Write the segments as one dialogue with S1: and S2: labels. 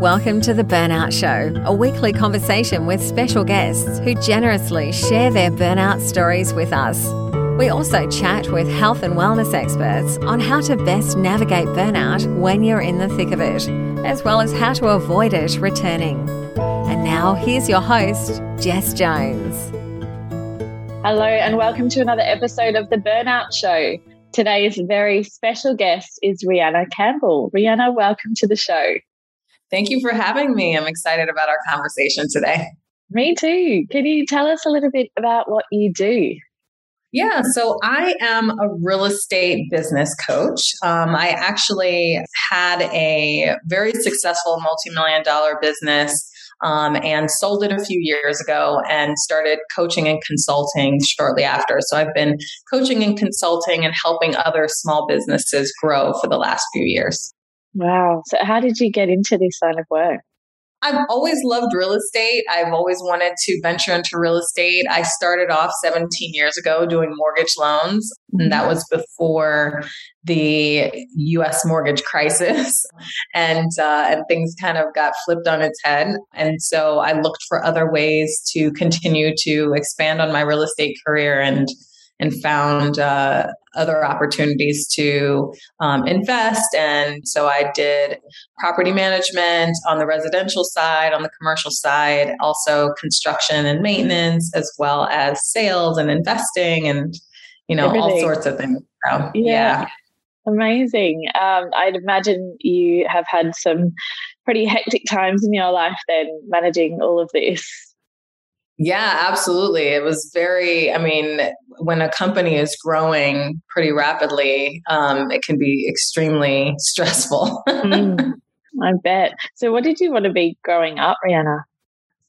S1: Welcome to The Burnout Show, a weekly conversation with special guests who generously share their burnout stories with us. We also chat with health and wellness experts on how to best navigate burnout when you're in the thick of it, as well as how to avoid it returning. And now, here's your host, Jess Jones.
S2: Hello, and welcome to another episode of The Burnout Show. Today's very special guest is Rhianna Campbell. Rhianna, welcome to the show.
S3: Thank you for having me. I'm excited about our conversation today.
S2: Me too. Can you tell us a little bit about what you do?
S3: Yeah, so I am a real estate business coach. Um, I actually had a very successful multi million dollar business um, and sold it a few years ago and started coaching and consulting shortly after. So I've been coaching and consulting and helping other small businesses grow for the last few years.
S2: Wow. So, how did you get into this line of work?
S3: I've always loved real estate. I've always wanted to venture into real estate. I started off 17 years ago doing mortgage loans, and that was before the U.S. mortgage crisis, and uh, and things kind of got flipped on its head. And so I looked for other ways to continue to expand on my real estate career and and found uh, other opportunities to um, invest. And so I did property management on the residential side, on the commercial side, also construction and maintenance, as well as sales and investing and, you know, Everything. all sorts of things. So, yeah. yeah.
S2: Amazing. Um, I'd imagine you have had some pretty hectic times in your life then managing all of this.
S3: Yeah, absolutely. It was very, I mean, when a company is growing pretty rapidly, um, it can be extremely stressful. mm,
S2: I bet. So, what did you want to be growing up, Rhianna?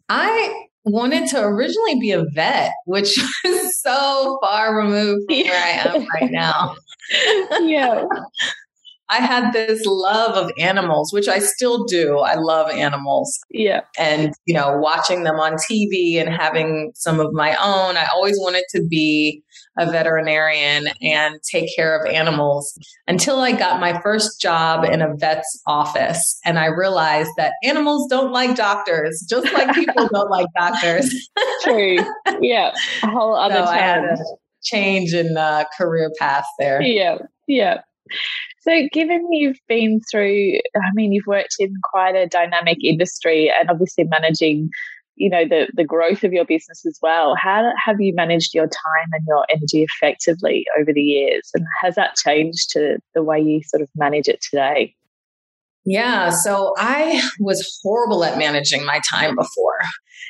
S3: I wanted to originally be a vet, which is so far removed from where I am right now.
S2: yeah.
S3: I had this love of animals, which I still do. I love animals.
S2: Yeah.
S3: And, you know, watching them on TV and having some of my own. I always wanted to be a veterinarian and take care of animals until I got my first job in a vet's office. And I realized that animals don't like doctors, just like people don't like doctors.
S2: True. Yeah. A whole other so I had a
S3: change in uh, career path there.
S2: Yeah. Yeah. So, given you've been through, I mean, you've worked in quite a dynamic industry and obviously managing, you know, the, the growth of your business as well, how have you managed your time and your energy effectively over the years? And has that changed to the way you sort of manage it today?
S3: Yeah, so I was horrible at managing my time before.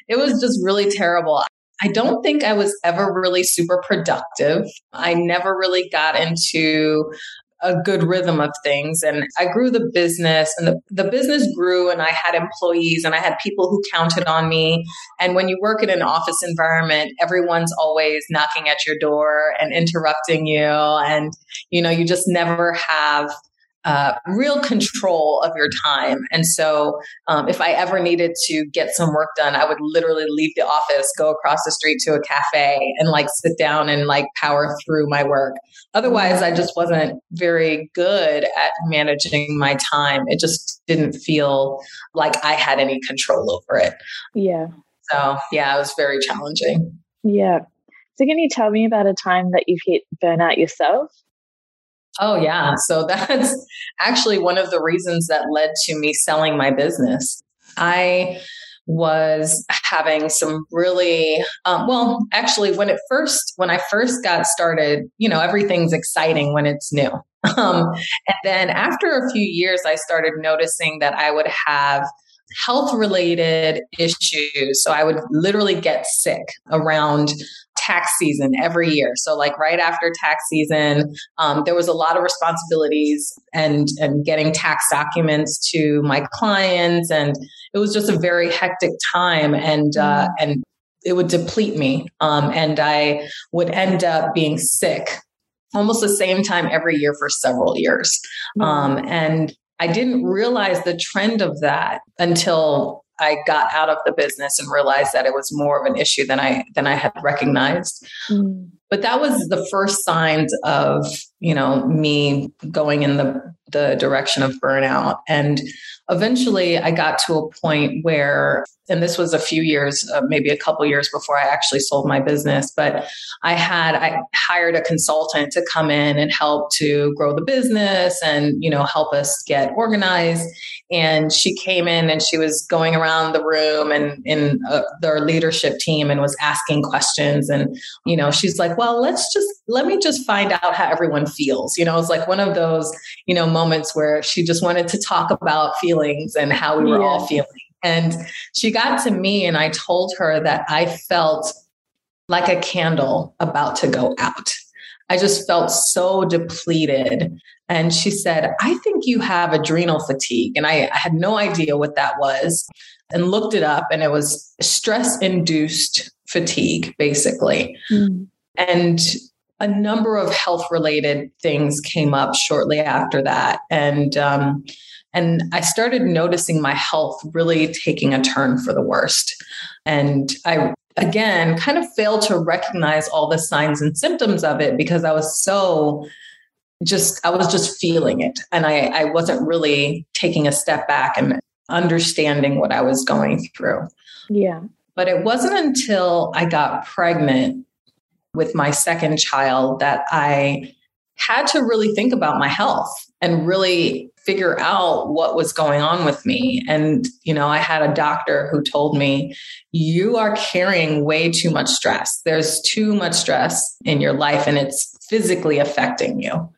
S3: It was just really terrible. I don't think I was ever really super productive. I never really got into a good rhythm of things. And I grew the business and the, the business grew and I had employees and I had people who counted on me. And when you work in an office environment, everyone's always knocking at your door and interrupting you. And, you know, you just never have uh, real control of your time. And so, um, if I ever needed to get some work done, I would literally leave the office, go across the street to a cafe, and like sit down and like power through my work. Otherwise, I just wasn't very good at managing my time. It just didn't feel like I had any control over it.
S2: Yeah.
S3: So, yeah, it was very challenging.
S2: Yeah. So, can you tell me about a time that you've hit burnout yourself?
S3: Oh, yeah. So that's actually one of the reasons that led to me selling my business. I was having some really um, well actually when it first when i first got started you know everything's exciting when it's new um, and then after a few years i started noticing that i would have health related issues so i would literally get sick around tax season every year. So like right after tax season, um, there was a lot of responsibilities and and getting tax documents to my clients, and it was just a very hectic time. And uh, mm. and it would deplete me, um, and I would end up being sick almost the same time every year for several years. Mm. Um, and I didn't realize the trend of that until I got out of the business and realized that it was more of an issue than I than I had recognized. Mm. But that was the first signs of, you know, me going in the the direction of burnout. And eventually I got to a point where and this was a few years, uh, maybe a couple years before I actually sold my business. But I had I hired a consultant to come in and help to grow the business and you know help us get organized. And she came in and she was going around the room and in uh, their leadership team and was asking questions. And you know she's like, well, let's just let me just find out how everyone feels. You know, it's like one of those you know moments where she just wanted to talk about feelings and how we were yeah. all feeling and she got to me, and I told her that I felt like a candle about to go out. I just felt so depleted. And she said, I think you have adrenal fatigue. And I, I had no idea what that was and looked it up, and it was stress induced fatigue, basically. Mm. And a number of health related things came up shortly after that. And um, and I started noticing my health really taking a turn for the worst. And I, again, kind of failed to recognize all the signs and symptoms of it because I was so just, I was just feeling it. And I, I wasn't really taking a step back and understanding what I was going through.
S2: Yeah.
S3: But it wasn't until I got pregnant with my second child that I had to really think about my health and really figure out what was going on with me. And, you know, I had a doctor who told me, you are carrying way too much stress. There's too much stress in your life and it's physically affecting you.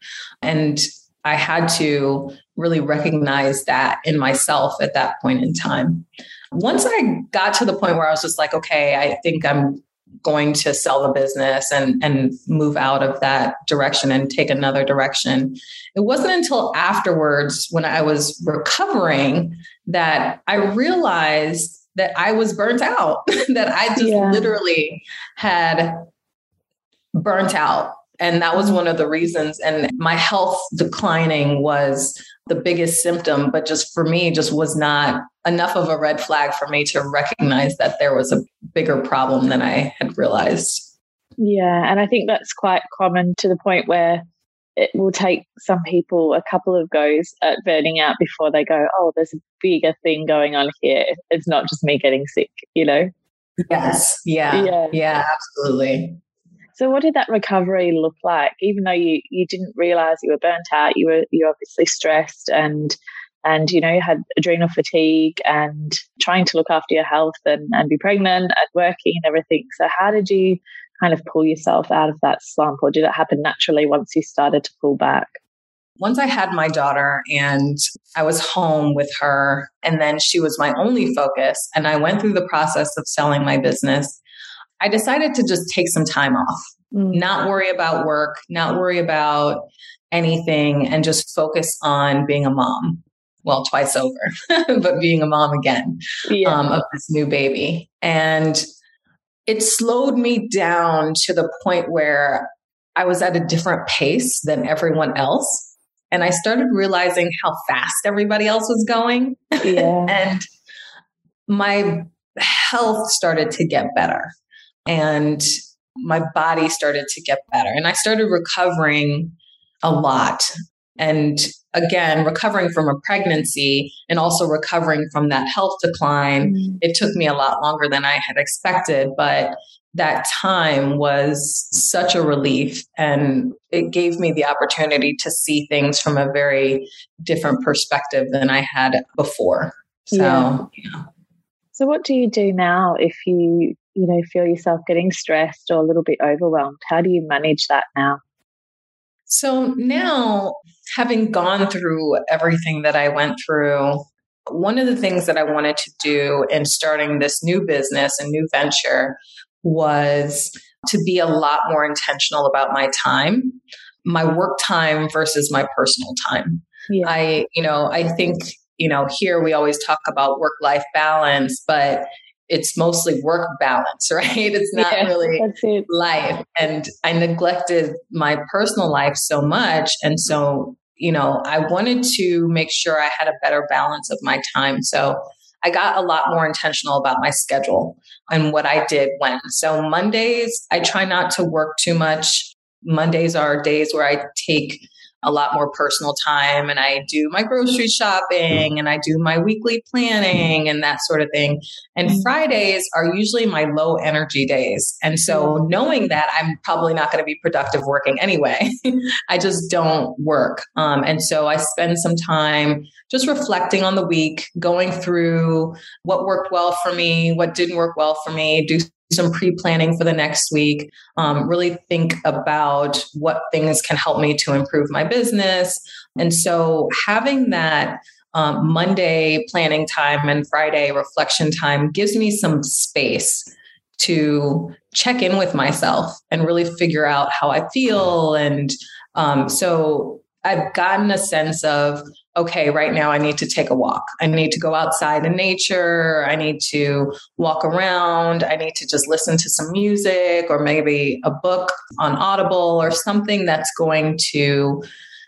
S3: And I had to really recognize that in myself at that point in time. Once I got to the point where I was just like, okay, I think I'm going to sell the business and and move out of that direction and take another direction it wasn't until afterwards when i was recovering that i realized that i was burnt out that i just yeah. literally had burnt out and that was mm-hmm. one of the reasons and my health declining was the biggest symptom but just for me just was not enough of a red flag for me to recognize that there was a bigger problem than I had realized.
S2: Yeah, and I think that's quite common to the point where it will take some people a couple of goes at burning out before they go, oh, there's a bigger thing going on here. It's not just me getting sick, you know?
S3: Yes. Yeah. Yeah. Yeah, absolutely.
S2: So what did that recovery look like? Even though you, you didn't realize you were burnt out, you were you obviously stressed and and you know had adrenal fatigue and trying to look after your health and, and be pregnant and working and everything. So how did you kind of pull yourself out of that slump or did it happen naturally once you started to pull back?
S3: Once I had my daughter and I was home with her, and then she was my only focus, and I went through the process of selling my business, I decided to just take some time off, mm. not worry about work, not worry about anything, and just focus on being a mom well, twice over, but being a mom again yeah. um, of this new baby. And it slowed me down to the point where I was at a different pace than everyone else. And I started realizing how fast everybody else was going. Yeah. and my health started to get better. And my body started to get better. And I started recovering a lot. And again, recovering from a pregnancy and also recovering from that health decline, mm-hmm. it took me a lot longer than I had expected. But that time was such a relief and it gave me the opportunity to see things from a very different perspective than I had before. So, yeah. yeah.
S2: So what do you do now if you, you know, feel yourself getting stressed or a little bit overwhelmed? How do you manage that now?
S3: So now, having gone through everything that I went through, one of the things that I wanted to do in starting this new business and new venture was to be a lot more intentional about my time, my work time versus my personal time. Yeah. I, you know, I think, you know, here we always talk about work life balance, but it's mostly work balance, right? It's not yeah, really life. And I neglected my personal life so much. And so, you know, I wanted to make sure I had a better balance of my time. So I got a lot more intentional about my schedule and what I did when. So Mondays, I try not to work too much. Mondays are days where I take a lot more personal time and I do my grocery shopping and I do my weekly planning and that sort of thing. And mm-hmm. Fridays are usually my low energy days. And so knowing that I'm probably not going to be productive working anyway, I just don't work. Um, and so I spend some time just reflecting on the week, going through what worked well for me, what didn't work well for me, do some pre planning for the next week, um, really think about what things can help me to improve my business. And so having that um, Monday planning time and Friday reflection time gives me some space to check in with myself and really figure out how I feel. And um, so I've gotten a sense of okay, right now I need to take a walk. I need to go outside in nature. I need to walk around. I need to just listen to some music or maybe a book on Audible or something that's going to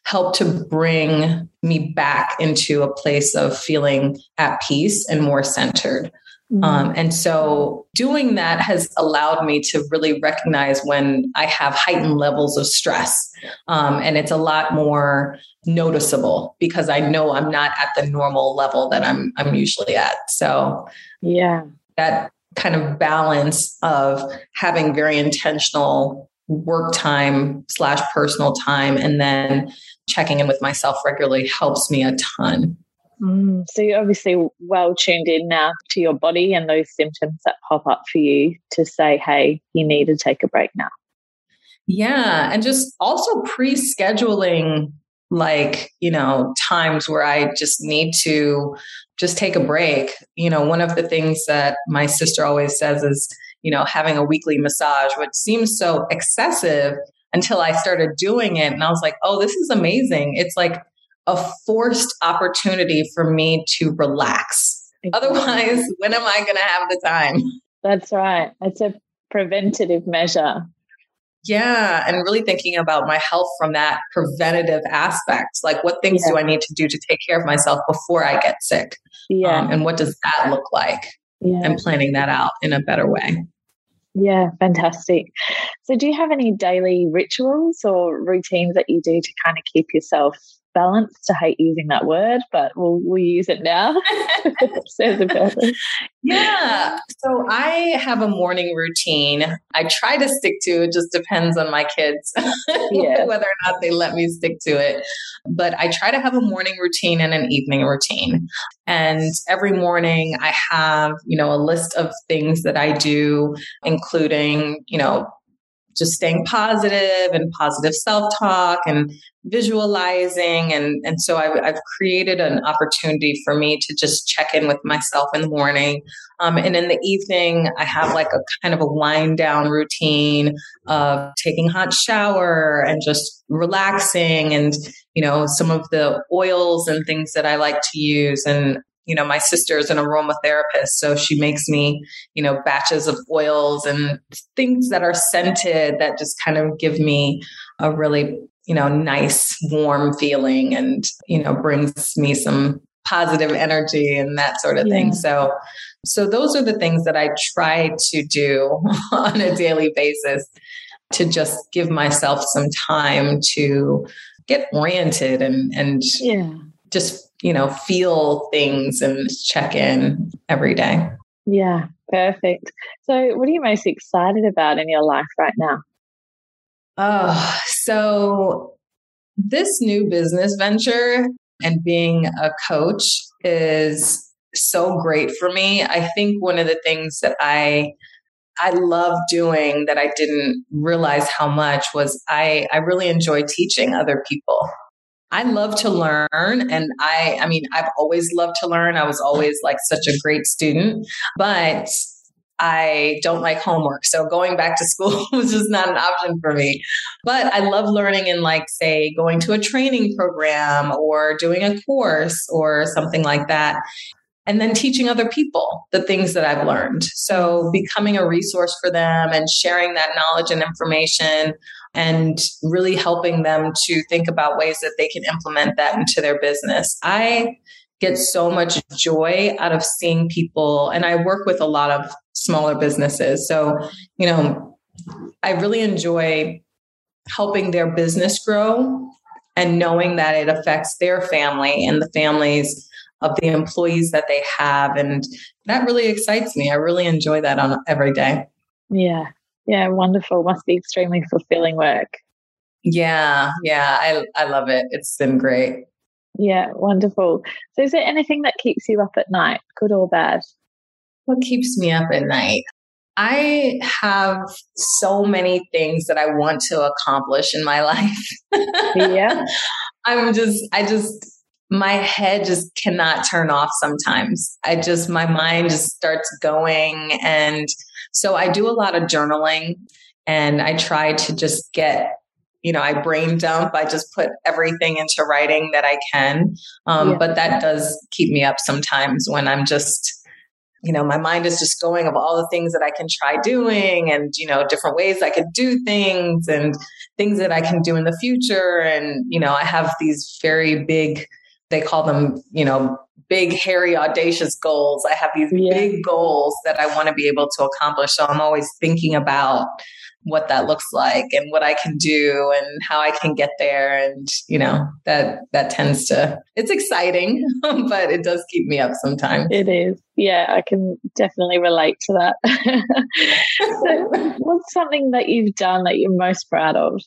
S3: help to bring me back into a place of feeling at peace and more centered. Mm-hmm. Um, and so doing that has allowed me to really recognize when I have heightened levels of stress. Um, and it's a lot more noticeable because I know I'm not at the normal level that I'm I'm usually at. So
S2: yeah.
S3: That kind of balance of having very intentional work time slash personal time and then checking in with myself regularly helps me a ton.
S2: Mm, so you're obviously well tuned in now to your body and those symptoms that pop up for you to say, hey, you need to take a break now.
S3: Yeah. And just also pre scheduling like, you know, times where I just need to just take a break. You know, one of the things that my sister always says is, you know, having a weekly massage, which seems so excessive until I started doing it. And I was like, oh, this is amazing. It's like a forced opportunity for me to relax. Exactly. Otherwise, when am I going to have the time?
S2: That's right. It's a preventative measure.
S3: Yeah. And really thinking about my health from that preventative aspect. Like, what things yeah. do I need to do to take care of myself before I get sick?
S2: Yeah.
S3: Um, and what does that look like? Yeah. And planning that out in a better way.
S2: Yeah, fantastic. So, do you have any daily rituals or routines that you do to kind of keep yourself balanced. I hate using that word, but we'll, we'll use it now. Serves a purpose.
S3: Yeah. So I have a morning routine. I try to stick to it, just depends on my kids, yeah. whether or not they let me stick to it. But I try to have a morning routine and an evening routine. And every morning I have, you know, a list of things that I do, including, you know, just staying positive and positive self-talk and visualizing. And and so I've, I've created an opportunity for me to just check in with myself in the morning. Um, and in the evening i have like a kind of a wind down routine of taking hot shower and just relaxing and you know some of the oils and things that i like to use and you know, my sister is an aromatherapist, so she makes me, you know, batches of oils and things that are scented that just kind of give me a really, you know, nice, warm feeling and, you know, brings me some positive energy and that sort of yeah. thing. So, so those are the things that I try to do on a daily basis to just give myself some time to get oriented and and
S2: yeah.
S3: just you know, feel things and check in every day.
S2: Yeah, perfect. So, what are you most excited about in your life right now?
S3: Oh, so this new business venture and being a coach is so great for me. I think one of the things that I I love doing that I didn't realize how much was I I really enjoy teaching other people. I love to learn. And I, I mean, I've always loved to learn. I was always like such a great student, but I don't like homework. So going back to school was just not an option for me. But I love learning in like, say, going to a training program or doing a course or something like that. And then teaching other people the things that I've learned. So becoming a resource for them and sharing that knowledge and information and really helping them to think about ways that they can implement that into their business. I get so much joy out of seeing people. And I work with a lot of smaller businesses. So, you know, I really enjoy helping their business grow and knowing that it affects their family and the families of the employees that they have. And that really excites me. I really enjoy that on every day.
S2: Yeah. Yeah. Wonderful. Must be extremely fulfilling work.
S3: Yeah. Yeah. I, I love it. It's been great.
S2: Yeah. Wonderful. So is there anything that keeps you up at night, good or bad?
S3: What keeps me up at night? I have so many things that I want to accomplish in my life.
S2: yeah.
S3: I'm just, I just, my head just cannot turn off sometimes. I just, my mind just starts going. And so I do a lot of journaling and I try to just get, you know, I brain dump. I just put everything into writing that I can. Um, yeah. But that does keep me up sometimes when I'm just, you know, my mind is just going of all the things that I can try doing and, you know, different ways I could do things and things that I can do in the future. And, you know, I have these very big, they call them, you know, big, hairy, audacious goals. I have these yeah. big goals that I want to be able to accomplish. So I'm always thinking about, what that looks like and what I can do and how I can get there. And, you know, that, that tends to, it's exciting, but it does keep me up sometimes.
S2: It is. Yeah, I can definitely relate to that. so what's something that you've done that you're most proud of?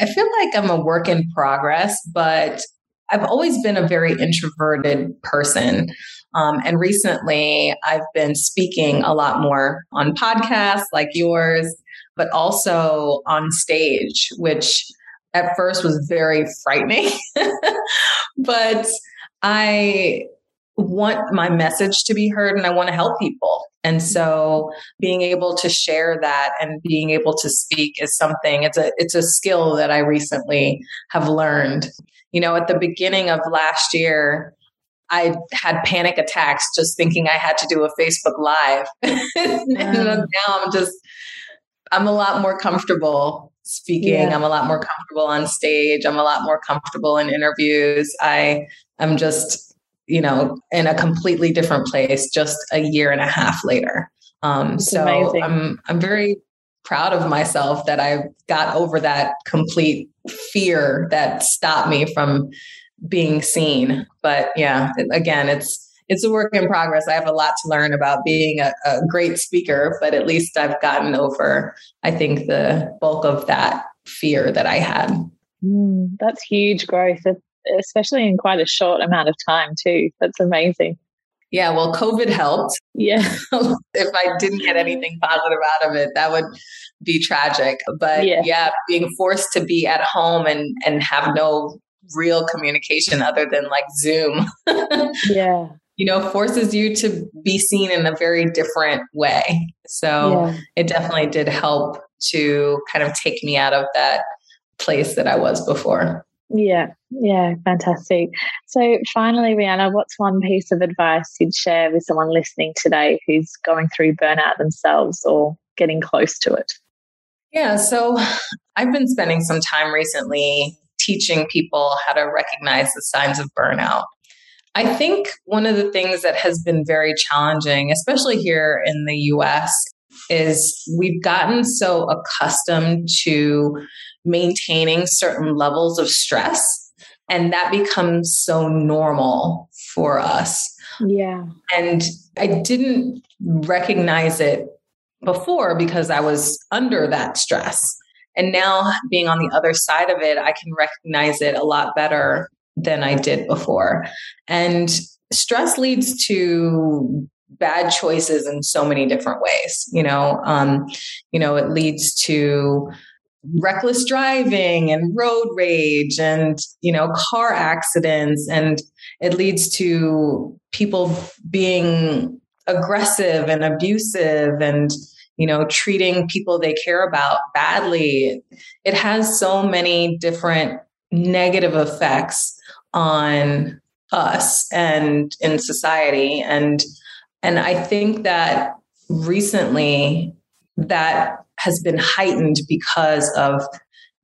S3: I feel like I'm a work in progress, but I've always been a very introverted person. Um, and recently, I've been speaking a lot more on podcasts like yours but also on stage, which at first was very frightening. but I want my message to be heard and I want to help people. And mm-hmm. so being able to share that and being able to speak is something it's a it's a skill that I recently have learned. You know, at the beginning of last year, I had panic attacks just thinking I had to do a Facebook live. and now I'm just I'm a lot more comfortable speaking. Yeah. I'm a lot more comfortable on stage. I'm a lot more comfortable in interviews. I am just, you know, in a completely different place just a year and a half later. Um, so amazing. I'm I'm very proud of myself that I got over that complete fear that stopped me from being seen. But yeah, again, it's it's a work in progress. I have a lot to learn about being a, a great speaker, but at least I've gotten over, I think, the bulk of that fear that I had.
S2: Mm, that's huge growth, especially in quite a short amount of time, too. That's amazing.
S3: Yeah, well, COVID helped.
S2: Yeah.
S3: if I didn't get anything positive out of it, that would be tragic. But yeah. yeah, being forced to be at home and and have no real communication other than like Zoom.
S2: yeah
S3: you know, forces you to be seen in a very different way. So yeah. it definitely did help to kind of take me out of that place that I was before.
S2: Yeah, yeah, fantastic. So, finally, Rhianna, what's one piece of advice you'd share with someone listening today who's going through burnout themselves or getting close to it?
S3: Yeah, so I've been spending some time recently teaching people how to recognize the signs of burnout. I think one of the things that has been very challenging, especially here in the US, is we've gotten so accustomed to maintaining certain levels of stress, and that becomes so normal for us.
S2: Yeah.
S3: And I didn't recognize it before because I was under that stress. And now being on the other side of it, I can recognize it a lot better than I did before. And stress leads to bad choices in so many different ways. You know, um, you know, it leads to reckless driving and road rage and you know car accidents. And it leads to people being aggressive and abusive and you know treating people they care about badly. It has so many different negative effects on us and in society. And and I think that recently that has been heightened because of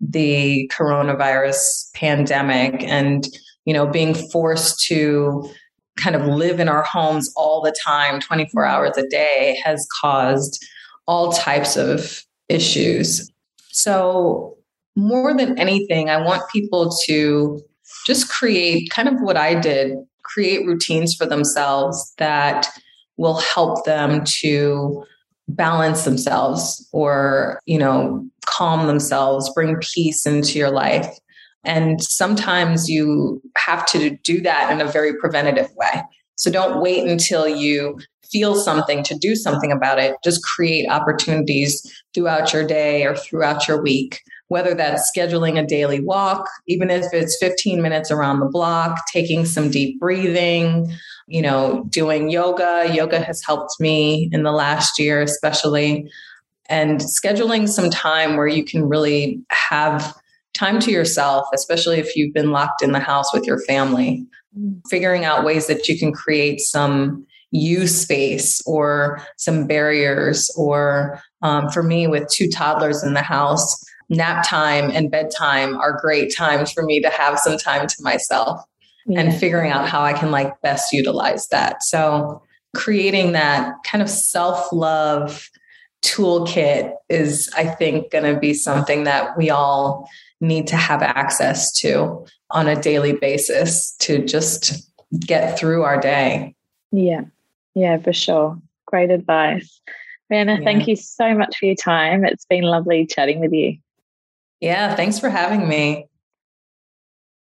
S3: the coronavirus pandemic and you know being forced to kind of live in our homes all the time, 24 mm-hmm. hours a day, has caused all types of issues. So, more than anything, I want people to just create kind of what I did create routines for themselves that will help them to balance themselves or you know calm themselves bring peace into your life. And sometimes you have to do that in a very preventative way. So don't wait until you feel something to do something about it. Just create opportunities throughout your day or throughout your week whether that's scheduling a daily walk, even if it's 15 minutes around the block, taking some deep breathing, you know, doing yoga. Yoga has helped me in the last year, especially. And scheduling some time where you can really have time to yourself, especially if you've been locked in the house with your family. Figuring out ways that you can create some you space or some barriers. Or um, for me, with two toddlers in the house, nap time and bedtime are great times for me to have some time to myself yeah. and figuring out how I can like best utilize that. So creating that kind of self-love toolkit is I think going to be something that we all need to have access to on a daily basis to just get through our day.
S2: Yeah. Yeah, for sure. Great advice. Rhianna, yeah. thank you so much for your time. It's been lovely chatting with you.
S3: Yeah, thanks for having me.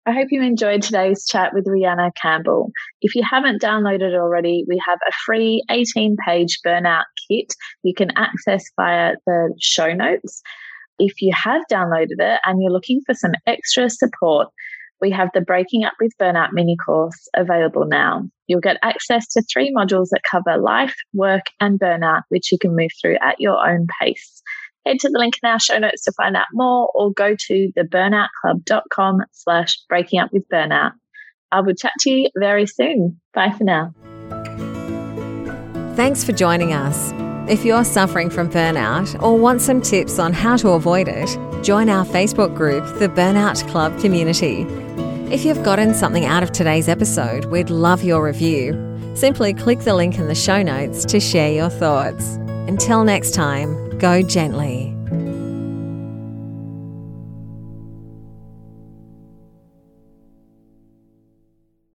S2: I hope you enjoyed today's chat with Rhianna Campbell. If you haven't downloaded already, we have a free 18 page burnout kit you can access via the show notes. If you have downloaded it and you're looking for some extra support, we have the Breaking Up with Burnout mini course available now. You'll get access to three modules that cover life, work, and burnout, which you can move through at your own pace head to the link in our show notes to find out more or go to theburnoutclub.com slash breaking up with burnout. I will chat to you very soon. Bye for now.
S1: Thanks for joining us. If you're suffering from burnout or want some tips on how to avoid it, join our Facebook group, the Burnout Club Community. If you've gotten something out of today's episode, we'd love your review. Simply click the link in the show notes to share your thoughts. Until next time, go gently.